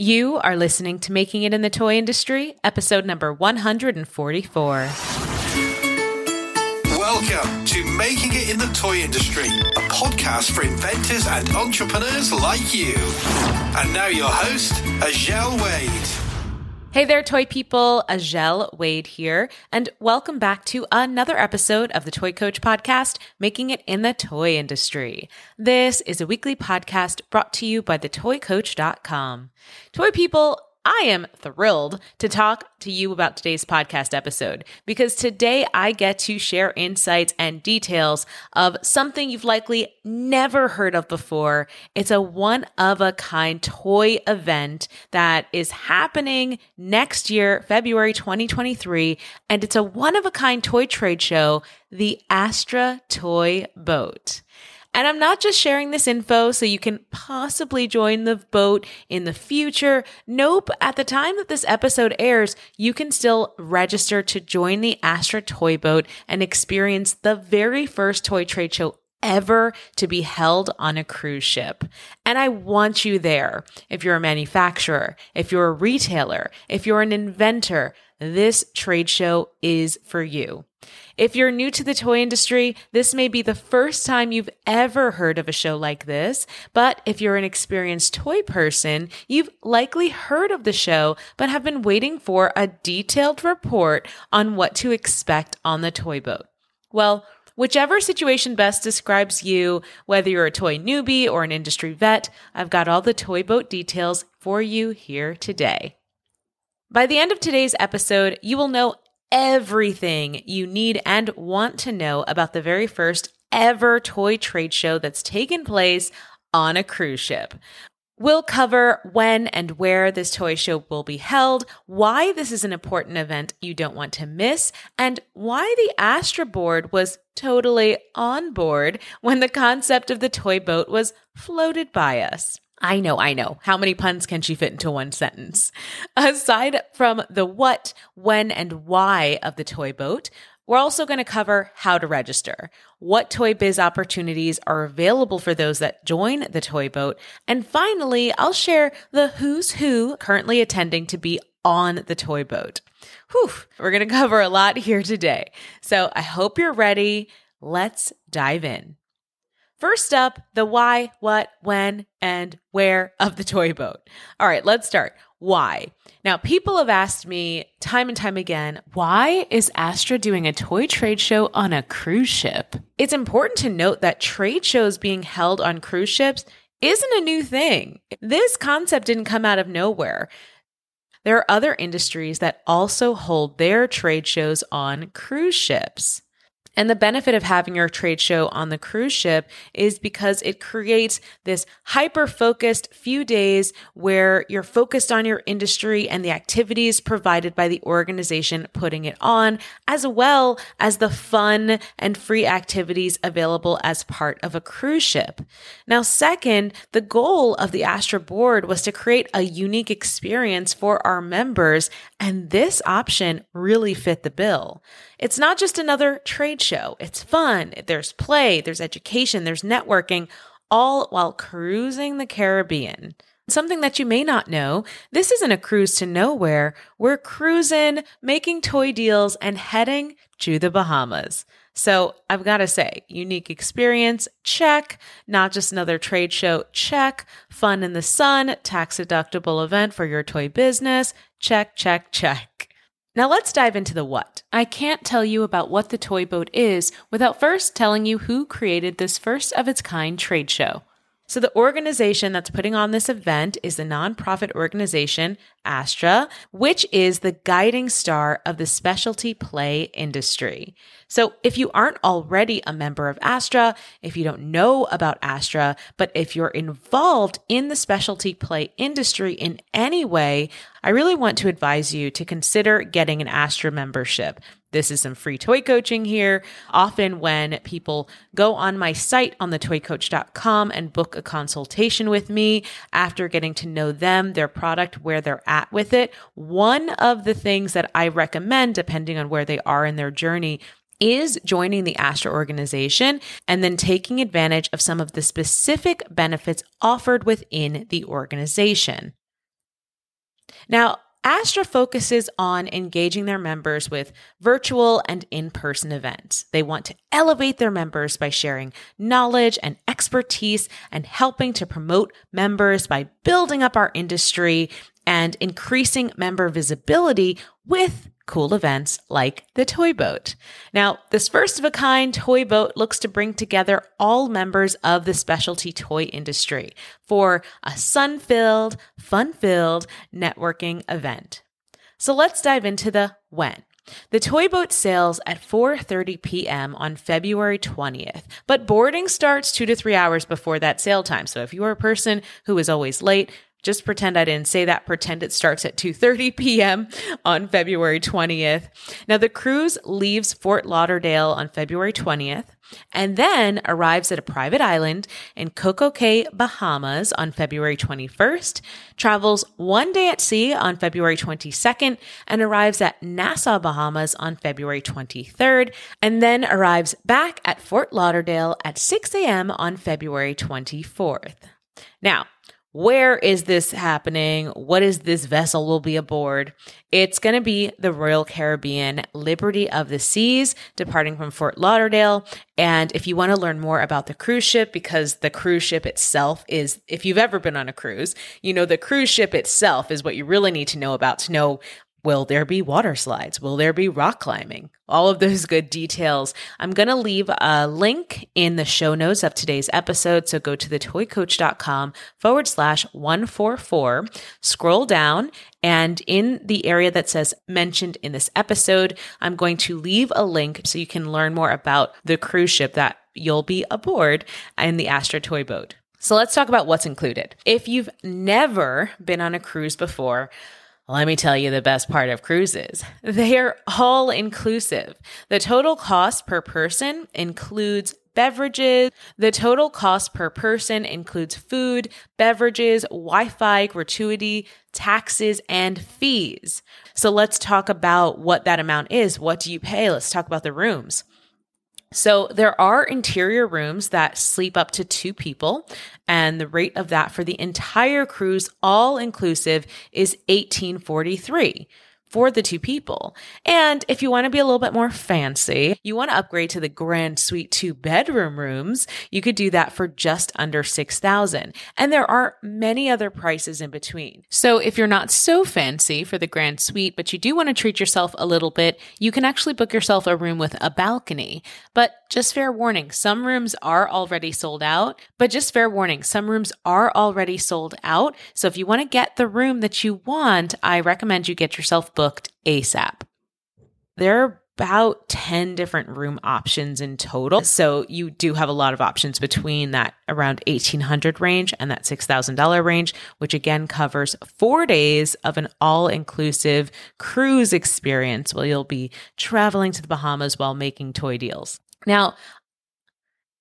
You are listening to Making It in the Toy Industry, episode number 144. Welcome to Making It in the Toy Industry, a podcast for inventors and entrepreneurs like you. And now your host, Azhelle Wade. Hey there, toy people. Azhelle Wade here, and welcome back to another episode of the Toy Coach Podcast, Making It in the Toy Industry. This is a weekly podcast brought to you by thetoycoach.com. Toy people, I am thrilled to talk to you about today's podcast episode because today I get to share insights and details of something you've likely never heard of before. It's a one of a kind toy event that is happening next year, February 2023, and it's a one of a kind toy trade show, the Astra Toy Boat. And I'm not just sharing this info so you can possibly join the boat in the future. Nope. At the time that this episode airs, you can still register to join the Astra Toy Boat and experience the very first toy trade show ever to be held on a cruise ship. And I want you there. If you're a manufacturer, if you're a retailer, if you're an inventor, this trade show is for you. If you're new to the toy industry, this may be the first time you've ever heard of a show like this. But if you're an experienced toy person, you've likely heard of the show, but have been waiting for a detailed report on what to expect on the toy boat. Well, Whichever situation best describes you, whether you're a toy newbie or an industry vet, I've got all the toy boat details for you here today. By the end of today's episode, you will know everything you need and want to know about the very first ever toy trade show that's taken place on a cruise ship. We'll cover when and where this toy show will be held, why this is an important event you don't want to miss, and why the Astra board was totally on board when the concept of the toy boat was floated by us. I know, I know. How many puns can she fit into one sentence? Aside from the what, when, and why of the toy boat, we're also going to cover how to register, what toy biz opportunities are available for those that join the toy boat, and finally, I'll share the who's who currently attending to be on the toy boat. Whew, we're going to cover a lot here today. So I hope you're ready. Let's dive in. First up, the why, what, when, and where of the toy boat. All right, let's start. Why? Now, people have asked me time and time again, why is Astra doing a toy trade show on a cruise ship? It's important to note that trade shows being held on cruise ships isn't a new thing. This concept didn't come out of nowhere. There are other industries that also hold their trade shows on cruise ships. And the benefit of having your trade show on the cruise ship is because it creates this hyper focused few days where you're focused on your industry and the activities provided by the organization putting it on, as well as the fun and free activities available as part of a cruise ship. Now, second, the goal of the Astra board was to create a unique experience for our members, and this option really fit the bill. It's not just another trade show. It's fun. There's play, there's education, there's networking, all while cruising the Caribbean. Something that you may not know this isn't a cruise to nowhere. We're cruising, making toy deals, and heading to the Bahamas. So I've got to say, unique experience, check. Not just another trade show, check. Fun in the sun, tax deductible event for your toy business, check, check, check. Now let's dive into the what. I can't tell you about what the toy boat is without first telling you who created this first of its kind trade show. So, the organization that's putting on this event is the nonprofit organization Astra, which is the guiding star of the specialty play industry. So, if you aren't already a member of Astra, if you don't know about Astra, but if you're involved in the specialty play industry in any way, I really want to advise you to consider getting an Astra membership. This is some free toy coaching here. Often, when people go on my site on thetoycoach.com and book a consultation with me after getting to know them, their product, where they're at with it, one of the things that I recommend, depending on where they are in their journey, is joining the Astra organization and then taking advantage of some of the specific benefits offered within the organization. Now, Astra focuses on engaging their members with virtual and in person events. They want to elevate their members by sharing knowledge and expertise and helping to promote members by building up our industry and increasing member visibility with cool events like the Toy Boat. Now, this first of a kind toy boat looks to bring together all members of the specialty toy industry for a sun filled, fun filled networking event. So let's dive into the when. The toy boat sails at 4:30 p.m. on February 20th, but boarding starts 2 to 3 hours before that sail time. So if you are a person who is always late, just pretend I didn't say that. Pretend it starts at 2:30 p.m. on February 20th. Now the cruise leaves Fort Lauderdale on February 20th and then arrives at a private island in Coco Cay, Bahamas on February 21st, travels one day at sea on February 22nd, and arrives at Nassau, Bahamas on February 23rd, and then arrives back at Fort Lauderdale at 6 a.m. on February 24th. Now, where is this happening? What is this vessel will be aboard? It's going to be the Royal Caribbean Liberty of the Seas departing from Fort Lauderdale. And if you want to learn more about the cruise ship, because the cruise ship itself is, if you've ever been on a cruise, you know, the cruise ship itself is what you really need to know about to know Will there be water slides? Will there be rock climbing? All of those good details. I'm going to leave a link in the show notes of today's episode. So go to thetoycoach.com forward slash 144, scroll down, and in the area that says mentioned in this episode, I'm going to leave a link so you can learn more about the cruise ship that you'll be aboard in the Astra Toy Boat. So let's talk about what's included. If you've never been on a cruise before, let me tell you the best part of cruises. They are all inclusive. The total cost per person includes beverages. The total cost per person includes food, beverages, Wi Fi, gratuity, taxes, and fees. So let's talk about what that amount is. What do you pay? Let's talk about the rooms. So there are interior rooms that sleep up to two people, and the rate of that for the entire cruise, all inclusive, is 1843 for the two people. And if you want to be a little bit more fancy, you want to upgrade to the Grand Suite two bedroom rooms, you could do that for just under 6000 And there are many other prices in between. So if you're not so fancy for the Grand Suite, but you do want to treat yourself a little bit, you can actually book yourself a room with a balcony. But just fair warning, some rooms are already sold out, but just fair warning, some rooms are already sold out. So if you want to get the room that you want, I recommend you get yourself booked ASAP. There are about 10 different room options in total. So you do have a lot of options between that around 1800 range and that $6,000 range, which again covers 4 days of an all-inclusive cruise experience where you'll be traveling to the Bahamas while making toy deals. Now,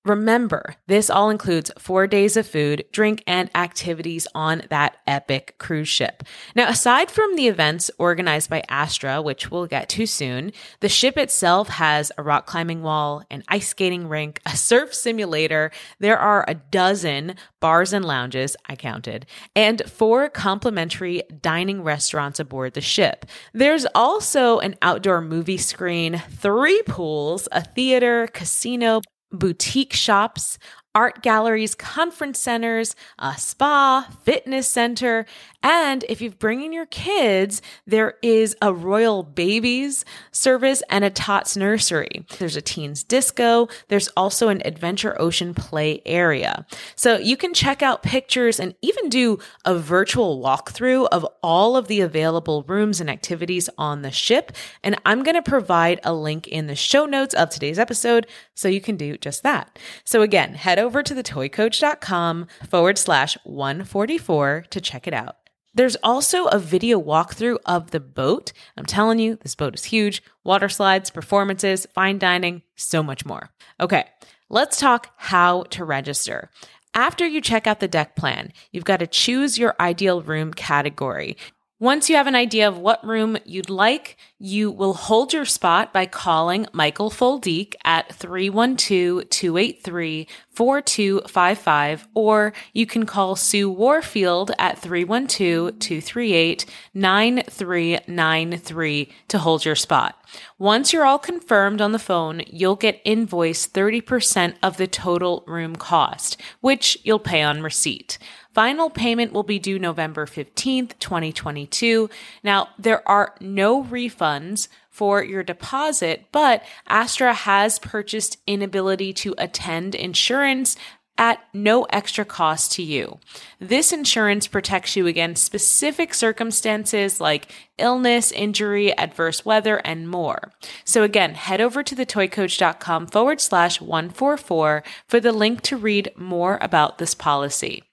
Remember, this all includes four days of food, drink, and activities on that epic cruise ship. Now, aside from the events organized by Astra, which we'll get to soon, the ship itself has a rock climbing wall, an ice skating rink, a surf simulator. There are a dozen bars and lounges, I counted, and four complimentary dining restaurants aboard the ship. There's also an outdoor movie screen, three pools, a theater, casino, boutique shops, art galleries, conference centers, a spa, fitness center, and if you're bringing your kids, there is a Royal Babies service and a Tots nursery. There's a teens disco. There's also an Adventure Ocean play area. So you can check out pictures and even do a virtual walkthrough of all of the available rooms and activities on the ship. And I'm going to provide a link in the show notes of today's episode so you can do just that. So again, head over to thetoycoach.com forward slash 144 to check it out. There's also a video walkthrough of the boat. I'm telling you, this boat is huge. Water slides, performances, fine dining, so much more. Okay, let's talk how to register. After you check out the deck plan, you've got to choose your ideal room category. Once you have an idea of what room you'd like, you will hold your spot by calling Michael Foldique at 312-283-4255 or you can call Sue Warfield at 312-238-9393 to hold your spot. Once you're all confirmed on the phone, you'll get invoiced 30% of the total room cost, which you'll pay on receipt. Final payment will be due November 15th, 2022. Now, there are no refunds for your deposit, but Astra has purchased inability to attend insurance at no extra cost to you. This insurance protects you against specific circumstances like illness, injury, adverse weather, and more. So again, head over to thetoycoach.com forward slash 144 for the link to read more about this policy.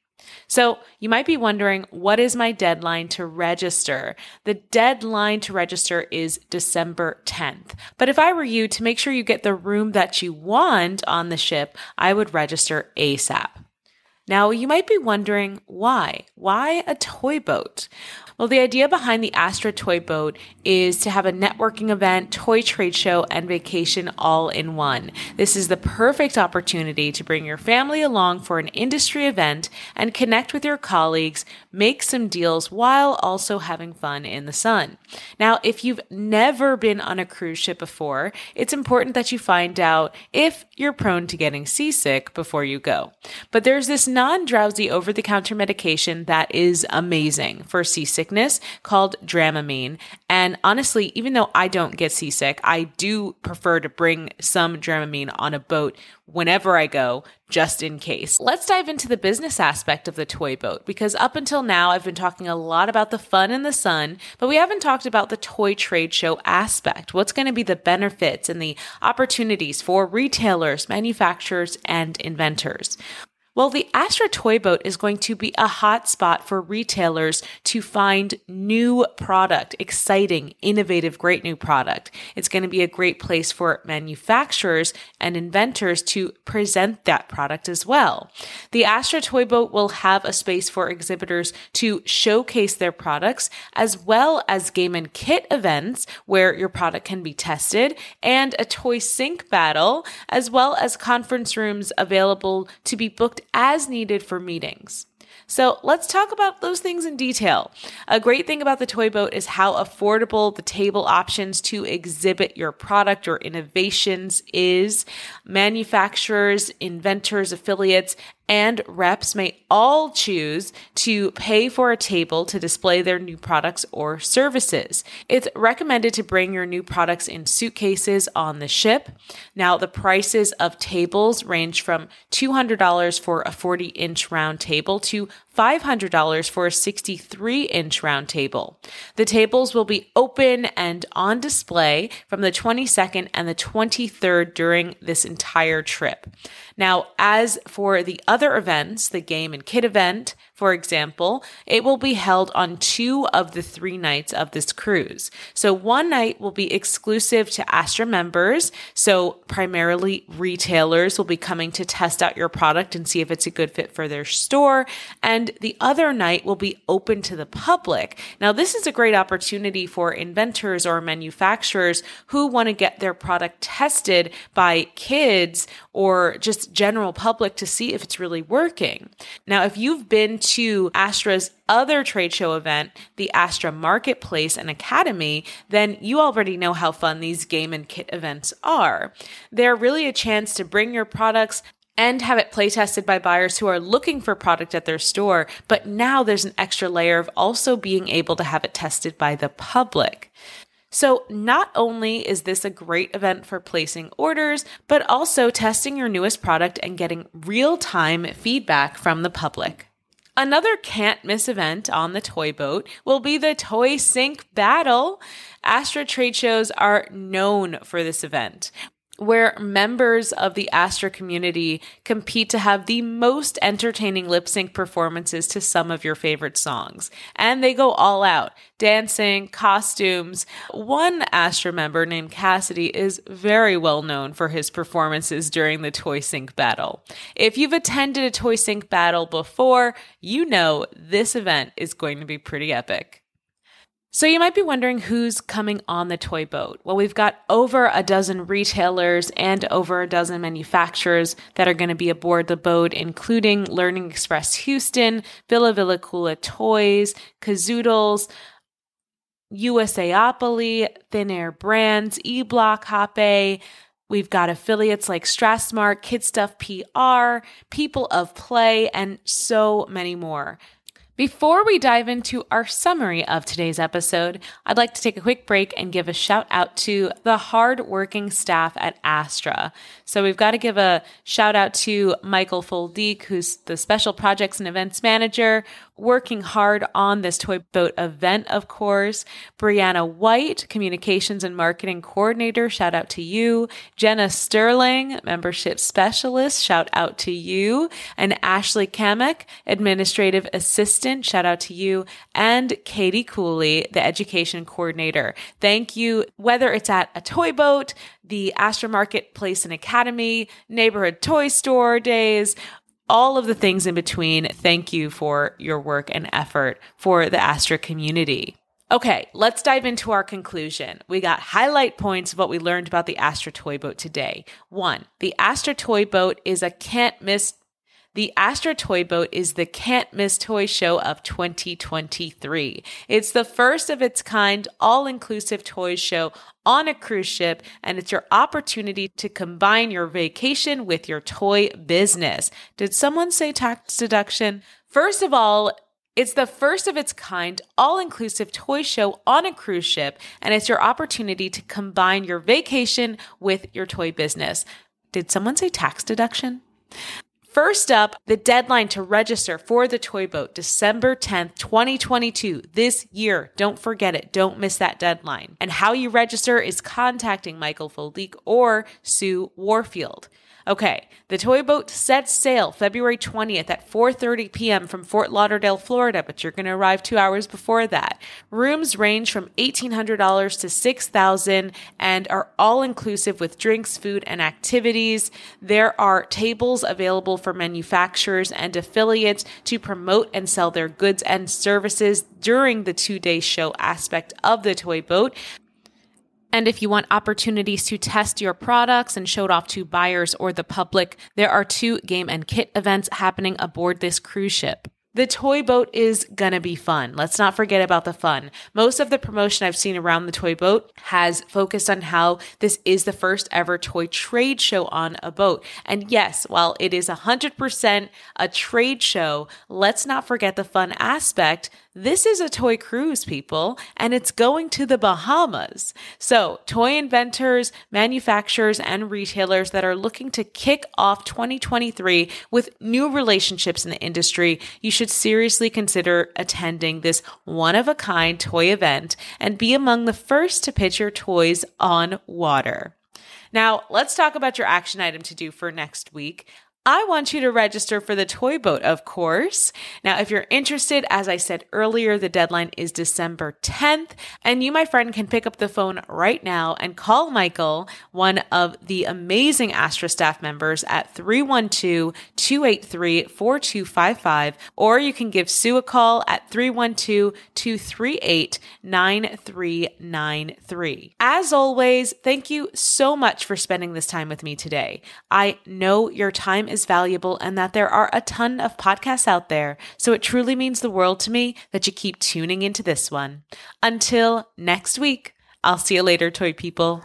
So you might be wondering, what is my deadline to register? The deadline to register is December 10th. But if I were you to make sure you get the room that you want on the ship, I would register ASAP. Now, you might be wondering why? Why a toy boat? Well, the idea behind the Astra Toy Boat is to have a networking event, toy trade show, and vacation all in one. This is the perfect opportunity to bring your family along for an industry event and connect with your colleagues, make some deals while also having fun in the sun. Now, if you've never been on a cruise ship before, it's important that you find out if you're prone to getting seasick before you go. But there's this non drowsy over the counter medication that is amazing for seasickness sickness called Dramamine. And honestly, even though I don't get seasick, I do prefer to bring some Dramamine on a boat whenever I go, just in case. Let's dive into the business aspect of the toy boat because up until now, I've been talking a lot about the fun in the sun, but we haven't talked about the toy trade show aspect. What's going to be the benefits and the opportunities for retailers, manufacturers, and inventors? Well, the Astra Toy Boat is going to be a hot spot for retailers to find new product, exciting, innovative, great new product. It's going to be a great place for manufacturers and inventors to present that product as well. The Astra Toy Boat will have a space for exhibitors to showcase their products as well as game and kit events where your product can be tested and a toy sync battle as well as conference rooms available to be booked as needed for meetings. So let's talk about those things in detail. A great thing about the toy boat is how affordable the table options to exhibit your product or innovations is. Manufacturers, inventors, affiliates, and reps may all choose to pay for a table to display their new products or services. It's recommended to bring your new products in suitcases on the ship. Now, the prices of tables range from $200 for a 40 inch round table to $500 for a 63 inch round table. The tables will be open and on display from the 22nd and the 23rd during this entire trip. Now, as for the other events, the game and kit event, for example, it will be held on two of the three nights of this cruise. So one night will be exclusive to Astra members. So primarily retailers will be coming to test out your product and see if it's a good fit for their store. And the other night will be open to the public. Now, this is a great opportunity for inventors or manufacturers who want to get their product tested by kids or just general public to see if it's really working. Now, if you've been to Astra's other trade show event, the Astra Marketplace and Academy, then you already know how fun these game and kit events are. They're really a chance to bring your products and have it play tested by buyers who are looking for product at their store. But now there's an extra layer of also being able to have it tested by the public. So, not only is this a great event for placing orders, but also testing your newest product and getting real time feedback from the public. Another can't miss event on the toy boat will be the Toy Sync Battle. Astra trade shows are known for this event where members of the Astra community compete to have the most entertaining lip sync performances to some of your favorite songs. And they go all out dancing, costumes. One Astra member named Cassidy is very well known for his performances during the Toy Sync battle. If you've attended a Toy Sync battle before, you know this event is going to be pretty epic. So you might be wondering who's coming on the toy boat. Well, we've got over a dozen retailers and over a dozen manufacturers that are going to be aboard the boat, including Learning Express Houston, Villa Villekulla Toys, Kazoodles, USAopoly, Thin Air Brands, eBlock Hoppe. We've got affiliates like Strassmart, Kid Stuff PR, People of Play, and so many more. Before we dive into our summary of today's episode, I'd like to take a quick break and give a shout out to the hardworking staff at Astra. So we've got to give a shout out to Michael Foldeek, who's the special projects and events manager, working hard on this toy boat event, of course. Brianna White, communications and marketing coordinator, shout out to you. Jenna Sterling, membership specialist, shout out to you. And Ashley Kamek, administrative assistant, shout out to you. And Katie Cooley, the education coordinator. Thank you. Whether it's at a toy boat, the Astra Marketplace and Academy, neighborhood toy store days, all of the things in between. Thank you for your work and effort for the Astra community. Okay, let's dive into our conclusion. We got highlight points of what we learned about the Astra Toy Boat today. One, the Astra Toy Boat is a can't miss the Astra Toy Boat is the can't miss toy show of 2023. It's the first of its kind all inclusive toy show on a cruise ship, and it's your opportunity to combine your vacation with your toy business. Did someone say tax deduction? First of all, it's the first of its kind, all inclusive toy show on a cruise ship, and it's your opportunity to combine your vacation with your toy business. Did someone say tax deduction? First up, the deadline to register for the toy boat, December 10th, 2022, this year. Don't forget it. Don't miss that deadline. And how you register is contacting Michael Foldeek or Sue Warfield. Okay, the toy boat sets sail February 20th at 4:30 p.m. from Fort Lauderdale, Florida, but you're going to arrive 2 hours before that. Rooms range from $1800 to 6000 and are all inclusive with drinks, food, and activities. There are tables available for manufacturers and affiliates to promote and sell their goods and services during the 2-day show aspect of the toy boat. And if you want opportunities to test your products and show it off to buyers or the public, there are two game and kit events happening aboard this cruise ship. The toy boat is gonna be fun. Let's not forget about the fun. Most of the promotion I've seen around the toy boat has focused on how this is the first ever toy trade show on a boat. And yes, while it is 100% a trade show, let's not forget the fun aspect this is a toy cruise, people, and it's going to the Bahamas. So, toy inventors, manufacturers, and retailers that are looking to kick off 2023 with new relationships in the industry, you should seriously consider attending this one of a kind toy event and be among the first to pitch your toys on water. Now, let's talk about your action item to do for next week. I want you to register for the toy boat, of course. Now, if you're interested, as I said earlier, the deadline is December 10th, and you, my friend, can pick up the phone right now and call Michael, one of the amazing Astra staff members, at 312 283 4255, or you can give Sue a call at 312 238 9393. As always, thank you so much for spending this time with me today. I know your time is valuable and that there are a ton of podcasts out there. So it truly means the world to me that you keep tuning into this one. Until next week, I'll see you later, toy people.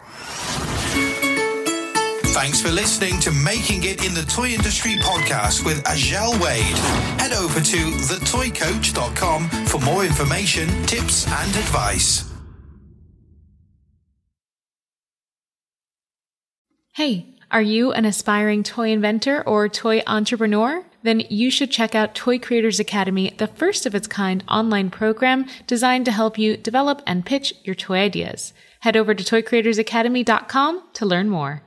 Thanks for listening to Making It in the Toy Industry podcast with Azhelle Wade. Head over to thetoycoach.com for more information, tips, and advice. Hey. Are you an aspiring toy inventor or toy entrepreneur? Then you should check out Toy Creators Academy, the first of its kind online program designed to help you develop and pitch your toy ideas. Head over to toycreatorsacademy.com to learn more.